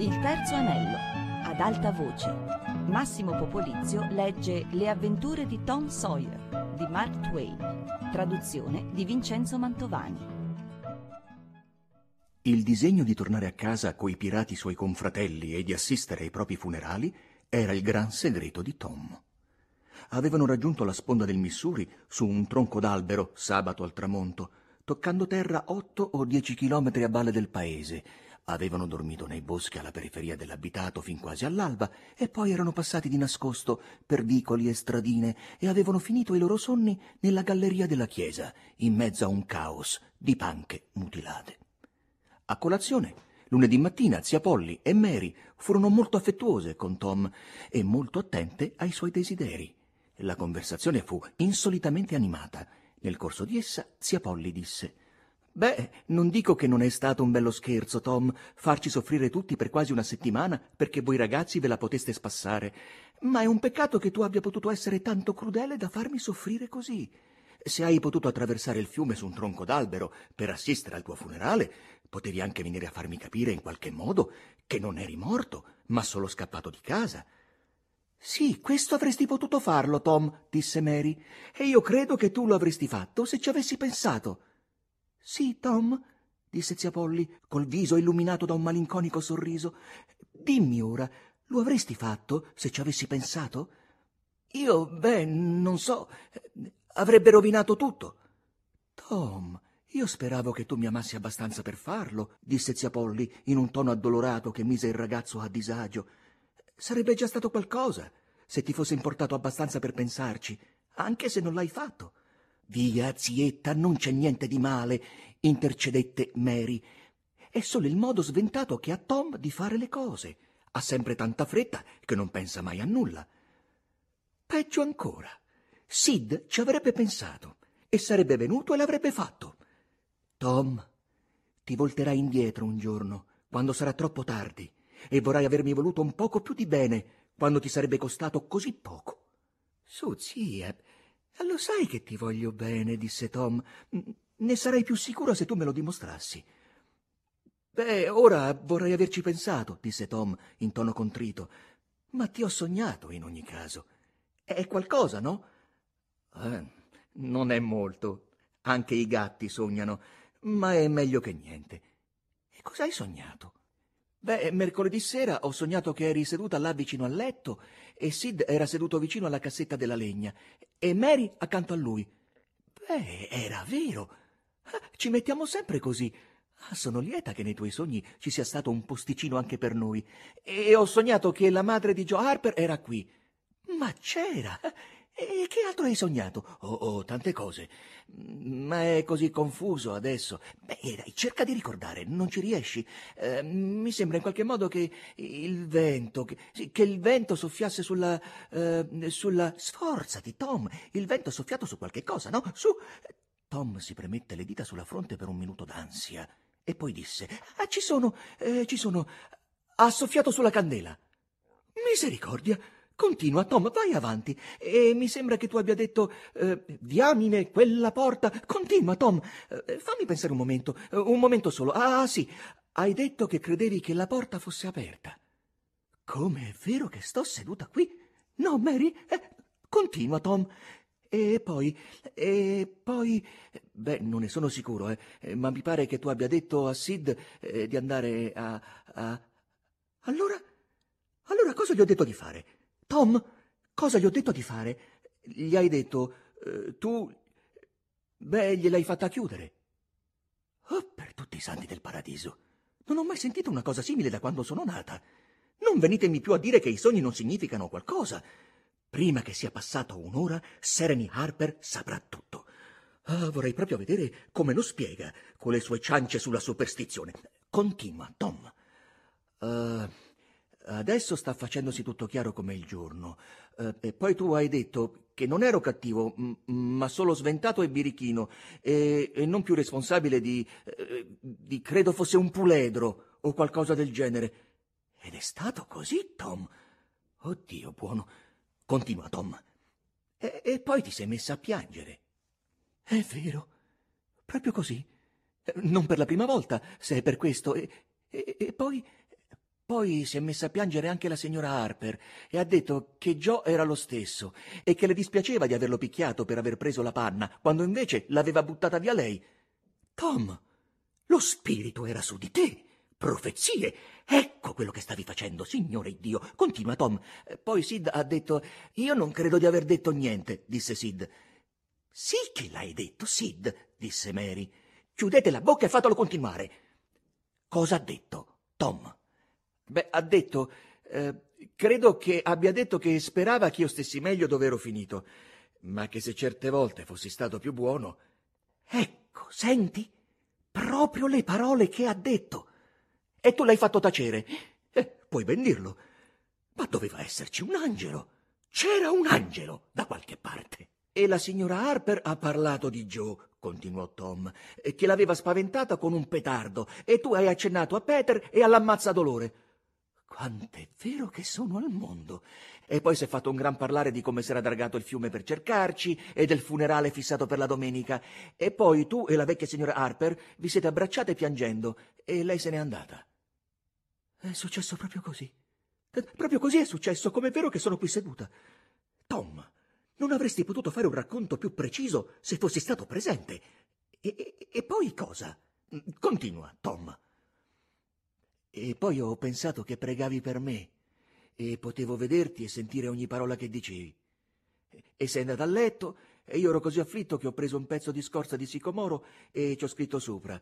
Il terzo anello, ad alta voce. Massimo Popolizio legge Le avventure di Tom Sawyer di Mark Twain, traduzione di Vincenzo Mantovani. Il disegno di tornare a casa coi pirati suoi confratelli e di assistere ai propri funerali era il gran segreto di Tom. Avevano raggiunto la sponda del Missouri su un tronco d'albero sabato al tramonto, toccando terra otto o dieci chilometri a valle del paese, Avevano dormito nei boschi alla periferia dell'abitato fin quasi all'alba e poi erano passati di nascosto per vicoli e stradine e avevano finito i loro sonni nella galleria della chiesa, in mezzo a un caos di panche mutilate. A colazione, lunedì mattina, zia Polly e Mary furono molto affettuose con Tom e molto attente ai suoi desideri. La conversazione fu insolitamente animata. Nel corso di essa, zia Polly disse Beh, non dico che non è stato un bello scherzo, Tom, farci soffrire tutti per quasi una settimana perché voi ragazzi ve la poteste spassare, ma è un peccato che tu abbia potuto essere tanto crudele da farmi soffrire così. Se hai potuto attraversare il fiume su un tronco d'albero per assistere al tuo funerale, potevi anche venire a farmi capire in qualche modo che non eri morto, ma solo scappato di casa. Sì, questo avresti potuto farlo, Tom, disse Mary, e io credo che tu lo avresti fatto se ci avessi pensato. Sì, Tom, disse zia Polly, col viso illuminato da un malinconico sorriso. Dimmi ora, lo avresti fatto se ci avessi pensato? Io, beh, non so, avrebbe rovinato tutto. Tom, io speravo che tu mi amassi abbastanza per farlo, disse zia Polly in un tono addolorato che mise il ragazzo a disagio. Sarebbe già stato qualcosa, se ti fosse importato abbastanza per pensarci, anche se non l'hai fatto. Via, zietta, non c'è niente di male, intercedette Mary. È solo il modo sventato che ha Tom di fare le cose. Ha sempre tanta fretta che non pensa mai a nulla. Peggio ancora, Sid ci avrebbe pensato e sarebbe venuto e l'avrebbe fatto. Tom, ti volterai indietro un giorno, quando sarà troppo tardi, e vorrai avermi voluto un poco più di bene, quando ti sarebbe costato così poco. Su, zia, lo sai che ti voglio bene, disse Tom. Ne sarei più sicuro se tu me lo dimostrassi. Beh, ora vorrei averci pensato, disse Tom in tono contrito. Ma ti ho sognato in ogni caso. È qualcosa, no? Eh, non è molto. Anche i gatti sognano, ma è meglio che niente. E cosa hai sognato? Beh, mercoledì sera ho sognato che eri seduta là vicino al letto e Sid era seduto vicino alla cassetta della legna e Mary accanto a lui. Beh, era vero. Ah, ci mettiamo sempre così. Ah, sono lieta che nei tuoi sogni ci sia stato un posticino anche per noi. E ho sognato che la madre di Joe Harper era qui. Ma c'era. E che altro hai sognato? Oh, oh, tante cose. Ma è così confuso adesso. Beh, dai, cerca di ricordare, non ci riesci. Eh, mi sembra in qualche modo che il vento, che, che il vento soffiasse sulla, eh, sulla... Sforzati, Tom, il vento ha soffiato su qualche cosa, no? Su... Tom si premette le dita sulla fronte per un minuto d'ansia e poi disse, ah, ci sono, eh, ci sono... Ha soffiato sulla candela. Misericordia! Continua, Tom, vai avanti. E mi sembra che tu abbia detto eh, diamine quella porta. Continua, Tom. Eh, fammi pensare un momento, eh, un momento solo. Ah, sì, hai detto che credevi che la porta fosse aperta. Come è vero che sto seduta qui? No, Mary? Eh, continua, Tom. E poi, e poi, beh, non ne sono sicuro, eh, ma mi pare che tu abbia detto a Sid eh, di andare a, a... Allora, allora cosa gli ho detto di fare? Tom, cosa gli ho detto di fare? Gli hai detto, eh, tu... Beh, gliel'hai fatta chiudere. Oh, per tutti i santi del paradiso. Non ho mai sentito una cosa simile da quando sono nata. Non venitemi più a dire che i sogni non significano qualcosa. Prima che sia passato un'ora, Sereny Harper saprà tutto. Ah, vorrei proprio vedere come lo spiega, con le sue ciance sulla superstizione. Continua, Tom. Uh, Adesso sta facendosi tutto chiaro come il giorno. Eh, e poi tu hai detto che non ero cattivo, ma solo sventato e birichino, e, e non più responsabile di, eh, di... credo fosse un puledro o qualcosa del genere. Ed è stato così, Tom. Oddio buono. Continua, Tom. E, e poi ti sei messa a piangere. È vero. Proprio così. Non per la prima volta, se è per questo. E, e, e poi Poi si è messa a piangere anche la signora Harper e ha detto che Joe era lo stesso e che le dispiaceva di averlo picchiato per aver preso la panna, quando invece l'aveva buttata via lei. Tom, lo spirito era su di te. Profezie! Ecco quello che stavi facendo, signore Dio. Continua, Tom. Poi Sid ha detto: Io non credo di aver detto niente, disse Sid. Sì che l'hai detto, Sid, disse Mary. Chiudete la bocca e fatelo continuare. Cosa ha detto, Tom? Beh, ha detto. Eh, credo che abbia detto che sperava che io stessi meglio dove ero finito, ma che se certe volte fossi stato più buono. Ecco, senti? Proprio le parole che ha detto. E tu l'hai fatto tacere. Eh, puoi ben dirlo. Ma doveva esserci un angelo. C'era un angelo da qualche parte. E la signora Harper ha parlato di Joe, continuò Tom, che l'aveva spaventata con un petardo, e tu hai accennato a Peter e all'ammazzadolore. Quant'è vero che sono al mondo! E poi si è fatto un gran parlare di come s'era dragato il fiume per cercarci e del funerale fissato per la domenica. E poi tu e la vecchia signora Harper vi siete abbracciate piangendo e lei se n'è andata. È successo proprio così. Proprio così è successo, com'è vero che sono qui seduta. Tom, non avresti potuto fare un racconto più preciso se fossi stato presente. E, e, e poi cosa? Continua, Tom. E poi ho pensato che pregavi per me e potevo vederti e sentire ogni parola che dicevi. E sei andata a letto e io ero così afflitto che ho preso un pezzo di scorza di sicomoro e ci ho scritto sopra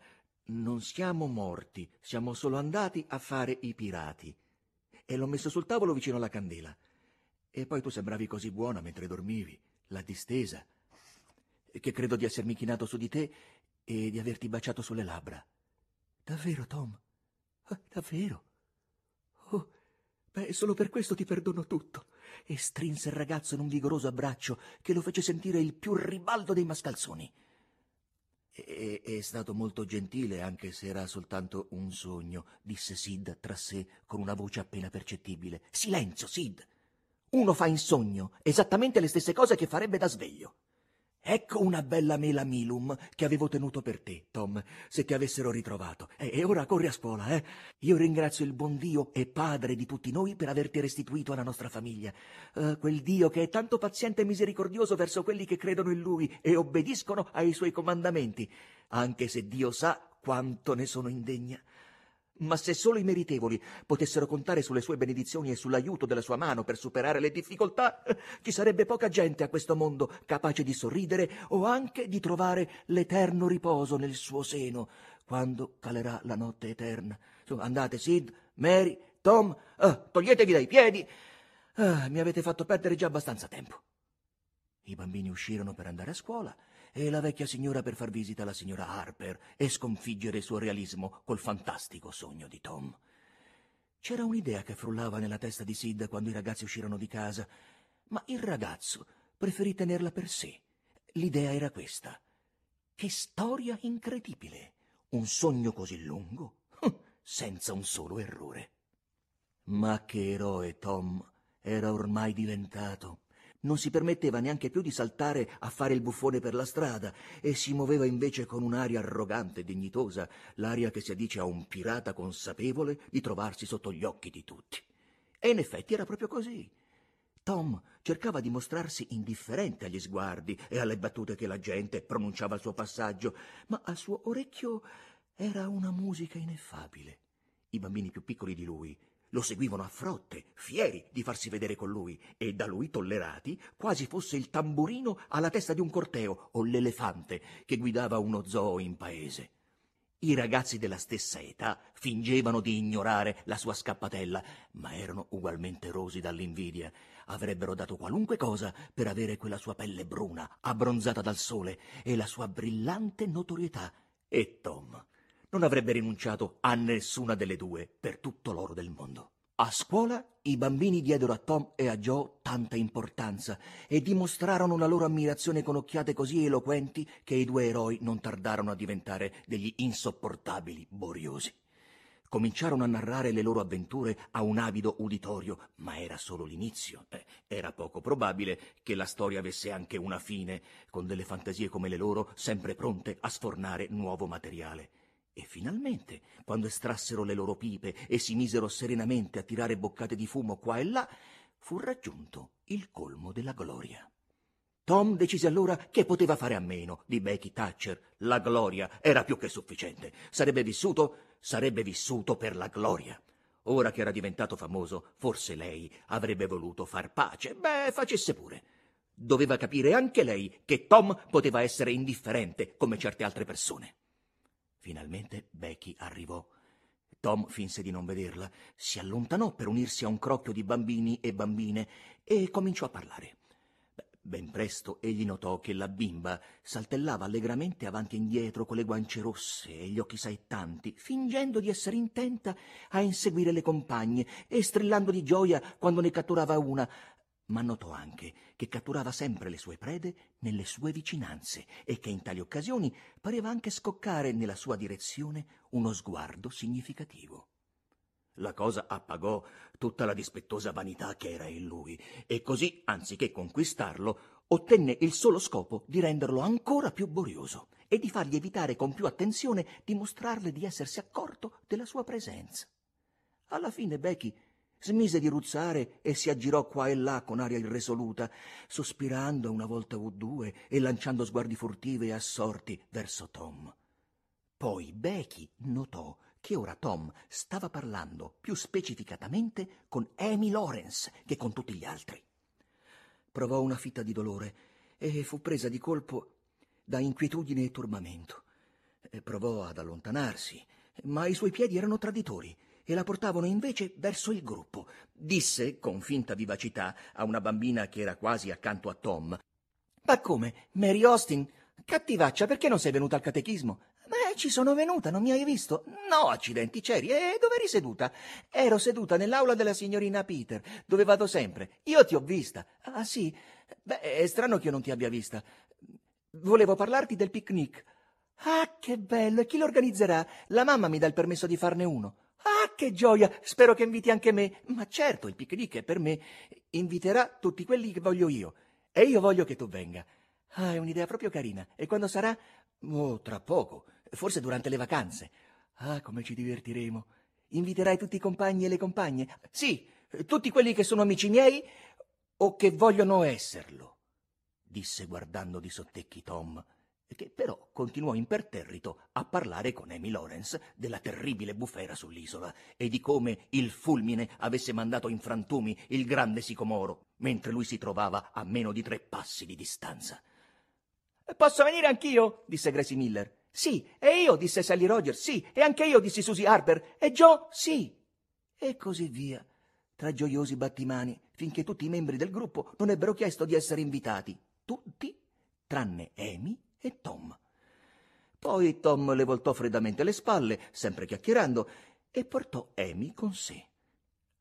non siamo morti, siamo solo andati a fare i pirati. E l'ho messo sul tavolo vicino alla candela. E poi tu sembravi così buona mentre dormivi, la distesa, che credo di essermi chinato su di te e di averti baciato sulle labbra. Davvero, Tom? Ah, davvero? Oh, beh, solo per questo ti perdono tutto. E strinse il ragazzo in un vigoroso abbraccio che lo fece sentire il più ribaldo dei mascalzoni. È, è stato molto gentile, anche se era soltanto un sogno, disse Sid tra sé con una voce appena percettibile. Silenzio, Sid! Uno fa in sogno esattamente le stesse cose che farebbe da sveglio. Ecco una bella mela milum che avevo tenuto per te, Tom, se ti avessero ritrovato. E, e ora corri a scuola, eh? Io ringrazio il buon Dio e Padre di tutti noi per averti restituito alla nostra famiglia. Uh, quel Dio che è tanto paziente e misericordioso verso quelli che credono in Lui e obbediscono ai Suoi comandamenti, anche se Dio sa quanto ne sono indegna. Ma se solo i meritevoli potessero contare sulle sue benedizioni e sull'aiuto della sua mano per superare le difficoltà, ci sarebbe poca gente a questo mondo capace di sorridere o anche di trovare l'eterno riposo nel suo seno quando calerà la notte eterna. Andate, Sid, Mary, Tom, ah, toglietevi dai piedi. Ah, mi avete fatto perdere già abbastanza tempo. I bambini uscirono per andare a scuola e la vecchia signora per far visita alla signora Harper e sconfiggere il suo realismo col fantastico sogno di Tom. C'era un'idea che frullava nella testa di Sid quando i ragazzi uscirono di casa, ma il ragazzo preferì tenerla per sé. L'idea era questa. Che storia incredibile! Un sogno così lungo, senza un solo errore. Ma che eroe Tom era ormai diventato non si permetteva neanche più di saltare a fare il buffone per la strada e si muoveva invece con un'aria arrogante e dignitosa, l'aria che si addice a un pirata consapevole di trovarsi sotto gli occhi di tutti. E in effetti era proprio così. Tom cercava di mostrarsi indifferente agli sguardi e alle battute che la gente pronunciava al suo passaggio, ma al suo orecchio era una musica ineffabile. I bambini più piccoli di lui lo seguivano a frotte, fieri di farsi vedere con lui, e da lui tollerati quasi fosse il tamburino alla testa di un corteo o l'elefante che guidava uno zoo in paese. I ragazzi della stessa età fingevano di ignorare la sua scappatella, ma erano ugualmente rosi dall'invidia. Avrebbero dato qualunque cosa per avere quella sua pelle bruna, abbronzata dal sole, e la sua brillante notorietà. E Tom non avrebbe rinunciato a nessuna delle due per tutto l'oro del mondo. A scuola i bambini diedero a Tom e a Joe tanta importanza e dimostrarono la loro ammirazione con occhiate così eloquenti che i due eroi non tardarono a diventare degli insopportabili boriosi. Cominciarono a narrare le loro avventure a un avido uditorio, ma era solo l'inizio. Eh, era poco probabile che la storia avesse anche una fine, con delle fantasie come le loro sempre pronte a sfornare nuovo materiale E finalmente, quando estrassero le loro pipe e si misero serenamente a tirare boccate di fumo qua e là, fu raggiunto il colmo della gloria. Tom decise allora che poteva fare a meno di Becky Thatcher. La gloria era più che sufficiente. Sarebbe vissuto, sarebbe vissuto per la gloria. Ora che era diventato famoso, forse lei avrebbe voluto far pace. Beh, facesse pure. Doveva capire anche lei che Tom poteva essere indifferente come certe altre persone. Finalmente Becky arrivò. Tom finse di non vederla, si allontanò per unirsi a un crocchio di bambini e bambine e cominciò a parlare. Ben presto egli notò che la bimba saltellava allegramente avanti e indietro con le guance rosse e gli occhi saettanti, fingendo di essere intenta a inseguire le compagne e strillando di gioia quando ne catturava una, ma notò anche che catturava sempre le sue prede nelle sue vicinanze e che in tali occasioni pareva anche scoccare nella sua direzione uno sguardo significativo. La cosa appagò tutta la dispettosa vanità che era in lui e così, anziché conquistarlo, ottenne il solo scopo di renderlo ancora più borioso e di fargli evitare con più attenzione di mostrarle di essersi accorto della sua presenza. Alla fine Becky Smise di ruzzare e si aggirò qua e là con aria irresoluta, sospirando una volta o due e lanciando sguardi furtivi e assorti verso Tom. Poi Becky notò che ora Tom stava parlando più specificatamente con Amy Lawrence che con tutti gli altri. Provò una fitta di dolore e fu presa di colpo da inquietudine e turbamento. Provò ad allontanarsi, ma i suoi piedi erano traditori e la portavano invece verso il gruppo. Disse, con finta vivacità, a una bambina che era quasi accanto a Tom. Ma come? Mary Austin? Cattivaccia, perché non sei venuta al catechismo? Beh, ci sono venuta, non mi hai visto? No, accidenti, c'eri. E dove eri seduta? Ero seduta nell'aula della signorina Peter, dove vado sempre. Io ti ho vista. Ah, sì? Beh, è strano che io non ti abbia vista. Volevo parlarti del picnic. Ah, che bello! E chi lo organizzerà? La mamma mi dà il permesso di farne uno. Ah, che gioia! Spero che inviti anche me. Ma certo, il picnic è per me. Inviterà tutti quelli che voglio io. E io voglio che tu venga. Ah, è un'idea proprio carina. E quando sarà? Oh, tra poco. Forse durante le vacanze. Ah, come ci divertiremo. Inviterai tutti i compagni e le compagne? Sì, tutti quelli che sono amici miei o che vogliono esserlo, disse guardando di sottecchi Tom che però continuò imperterrito a parlare con Amy Lawrence della terribile bufera sull'isola e di come il fulmine avesse mandato in frantumi il grande sicomoro, mentre lui si trovava a meno di tre passi di distanza. Posso venire anch'io? disse Gracie Miller. Sì, e io, disse Sally Rogers. Sì, e anche io, disse Susie Harper. E Joe, sì. E così via, tra gioiosi battimani, finché tutti i membri del gruppo non ebbero chiesto di essere invitati. Tutti, tranne Amy e Tom. Poi Tom le voltò freddamente le spalle, sempre chiacchierando, e portò Amy con sé.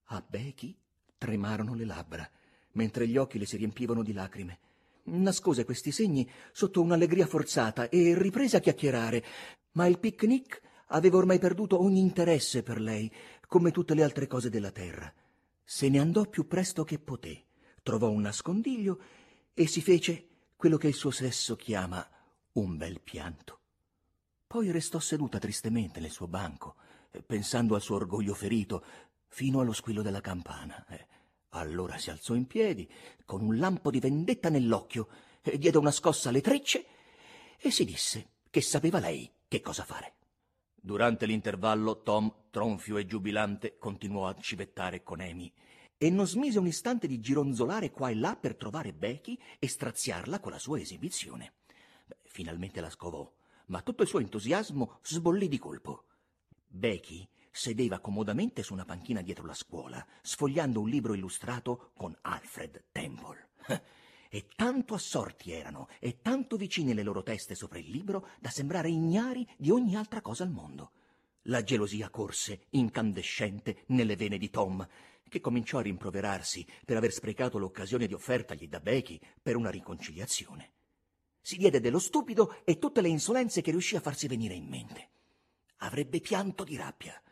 A Becky tremarono le labbra, mentre gli occhi le si riempivano di lacrime. Nascose questi segni sotto un'allegria forzata e riprese a chiacchierare, ma il picnic aveva ormai perduto ogni interesse per lei, come tutte le altre cose della terra. Se ne andò più presto che poté, trovò un nascondiglio e si fece quello che il suo sesso chiama un bel pianto. Poi restò seduta tristemente nel suo banco, eh, pensando al suo orgoglio ferito, fino allo squillo della campana. Eh, allora si alzò in piedi, con un lampo di vendetta nell'occhio, e diede una scossa alle trecce e si disse che sapeva lei che cosa fare. Durante l'intervallo Tom, tronfio e giubilante, continuò a civettare con Amy e non smise un istante di gironzolare qua e là per trovare Becky e straziarla con la sua esibizione. Finalmente la scovò, ma tutto il suo entusiasmo sbollì di colpo. Becky sedeva comodamente su una panchina dietro la scuola, sfogliando un libro illustrato con Alfred Temple. E tanto assorti erano e tanto vicine le loro teste sopra il libro da sembrare ignari di ogni altra cosa al mondo. La gelosia corse, incandescente, nelle vene di Tom, che cominciò a rimproverarsi per aver sprecato l'occasione di offertagli da Becky per una riconciliazione si diede dello stupido e tutte le insolenze che riuscì a farsi venire in mente. Avrebbe pianto di rabbia.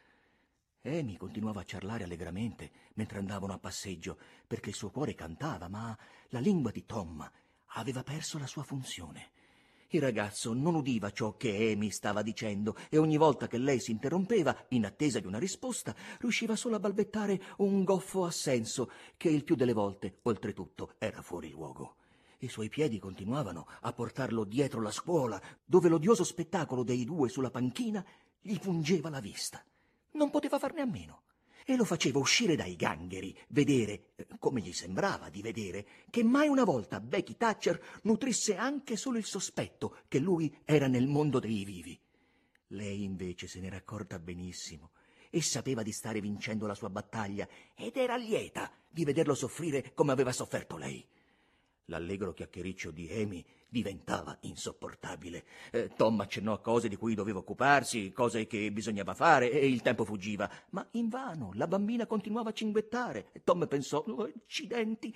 Amy continuava a ciarlare allegramente mentre andavano a passeggio, perché il suo cuore cantava, ma la lingua di Tom aveva perso la sua funzione. Il ragazzo non udiva ciò che Amy stava dicendo e ogni volta che lei si interrompeva, in attesa di una risposta, riusciva solo a balbettare un goffo assenso che il più delle volte, oltretutto, era fuori luogo. I suoi piedi continuavano a portarlo dietro la scuola, dove l'odioso spettacolo dei due sulla panchina gli pungeva la vista. Non poteva farne a meno e lo faceva uscire dai gangheri, vedere, eh, come gli sembrava di vedere, che mai una volta Becky Thatcher nutrisse anche solo il sospetto che lui era nel mondo dei vivi. Lei invece se n'era accorta benissimo e sapeva di stare vincendo la sua battaglia ed era lieta di vederlo soffrire come aveva sofferto lei. L'allegro chiacchiericcio di Amy diventava insopportabile. Eh, Tom accennò a cose di cui doveva occuparsi, cose che bisognava fare, e il tempo fuggiva. Ma invano, la bambina continuava a cinguettare. Tom pensò, oh, accidenti,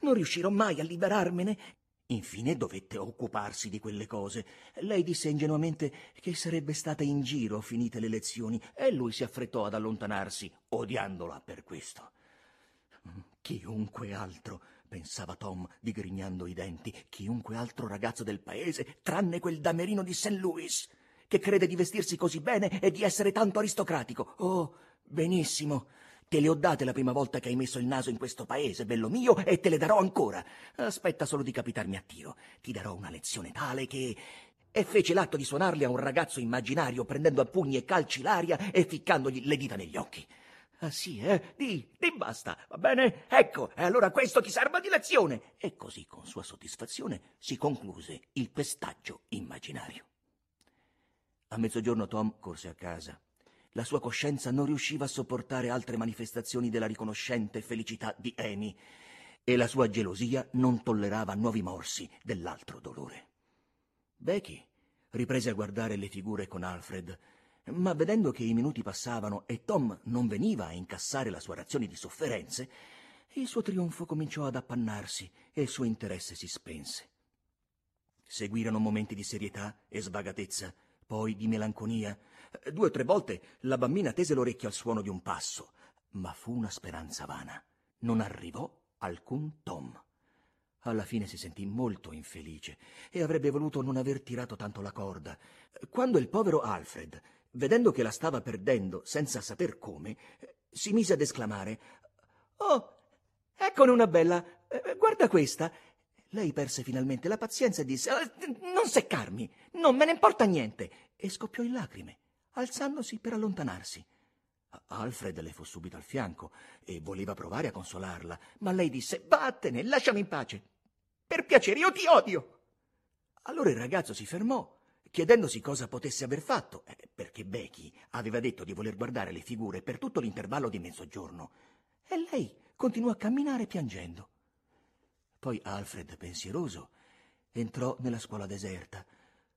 non riuscirò mai a liberarmene. Infine dovette occuparsi di quelle cose. Lei disse ingenuamente che sarebbe stata in giro finite le lezioni e lui si affrettò ad allontanarsi, odiandola per questo. Chiunque altro pensava Tom, digrignando i denti, chiunque altro ragazzo del paese, tranne quel damerino di St. Louis, che crede di vestirsi così bene e di essere tanto aristocratico. Oh, benissimo. Te le ho date la prima volta che hai messo il naso in questo paese, bello mio, e te le darò ancora. Aspetta solo di capitarmi a tiro. Ti darò una lezione tale che... E fece l'atto di suonarli a un ragazzo immaginario, prendendo a pugni e calci l'aria e ficcandogli le dita negli occhi. Ah sì, eh? Di, di basta, va bene? Ecco, e allora questo ti serve di lezione. E così, con sua soddisfazione, si concluse il pestaggio immaginario. A mezzogiorno Tom corse a casa. La sua coscienza non riusciva a sopportare altre manifestazioni della riconoscente felicità di Amy e la sua gelosia non tollerava nuovi morsi dell'altro dolore. Becky riprese a guardare le figure con Alfred ma vedendo che i minuti passavano e Tom non veniva a incassare la sua razione di sofferenze, il suo trionfo cominciò ad appannarsi e il suo interesse si spense. Seguirono momenti di serietà e svagatezza, poi di melanconia. Due o tre volte la bambina tese l'orecchio al suono di un passo, ma fu una speranza vana. Non arrivò alcun Tom. Alla fine si sentì molto infelice e avrebbe voluto non aver tirato tanto la corda. Quando il povero Alfred vedendo che la stava perdendo senza saper come, si mise ad esclamare Oh, eccone una bella. Eh, guarda questa. Lei perse finalmente la pazienza e disse Non seccarmi, non me ne importa niente. E scoppiò in lacrime, alzandosi per allontanarsi. Alfred le fu subito al fianco e voleva provare a consolarla, ma lei disse Vattene, lasciami in pace. Per piacere, io ti odio. Allora il ragazzo si fermò chiedendosi cosa potesse aver fatto, eh, perché Becky aveva detto di voler guardare le figure per tutto l'intervallo di mezzogiorno, e lei continuò a camminare piangendo. Poi Alfred, pensieroso, entrò nella scuola deserta.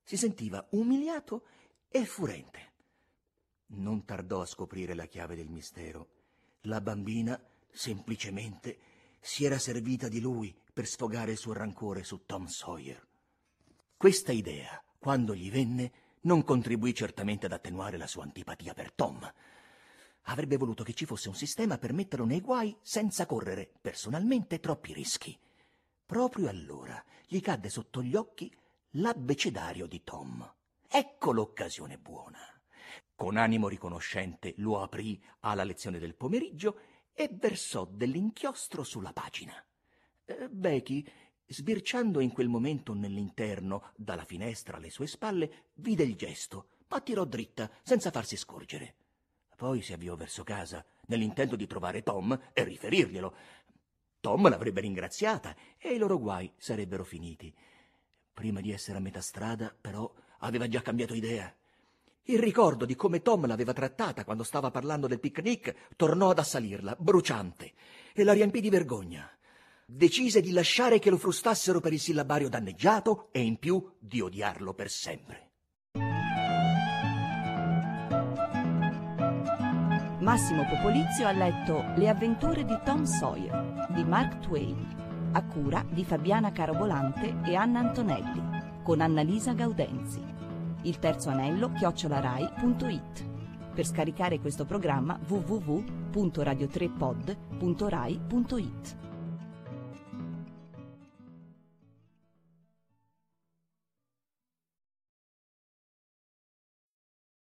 Si sentiva umiliato e furente. Non tardò a scoprire la chiave del mistero. La bambina semplicemente si era servita di lui per sfogare il suo rancore su Tom Sawyer. Questa idea quando gli venne, non contribuì certamente ad attenuare la sua antipatia per Tom. Avrebbe voluto che ci fosse un sistema per metterlo nei guai senza correre, personalmente, troppi rischi. Proprio allora gli cadde sotto gli occhi l'abbecedario di Tom. Ecco l'occasione buona. Con animo riconoscente lo aprì alla lezione del pomeriggio e versò dell'inchiostro sulla pagina. Eh, Becky Sbirciando in quel momento nell'interno, dalla finestra alle sue spalle, vide il gesto, ma tirò dritta, senza farsi scorgere. Poi si avviò verso casa, nell'intento di trovare Tom e riferirglielo. Tom l'avrebbe ringraziata e i loro guai sarebbero finiti. Prima di essere a metà strada, però, aveva già cambiato idea. Il ricordo di come Tom l'aveva trattata quando stava parlando del picnic tornò ad assalirla, bruciante, e la riempì di vergogna decise di lasciare che lo frustassero per il sillabario danneggiato e in più di odiarlo per sempre. Massimo Popolizio ha letto Le avventure di Tom Sawyer di Mark Twain, a cura di Fabiana Carobolante e Anna Antonelli, con Annalisa Gaudenzi. Il terzo anello chiocciolarai.it. Per scaricare questo programma www.radio3pod.rai.it.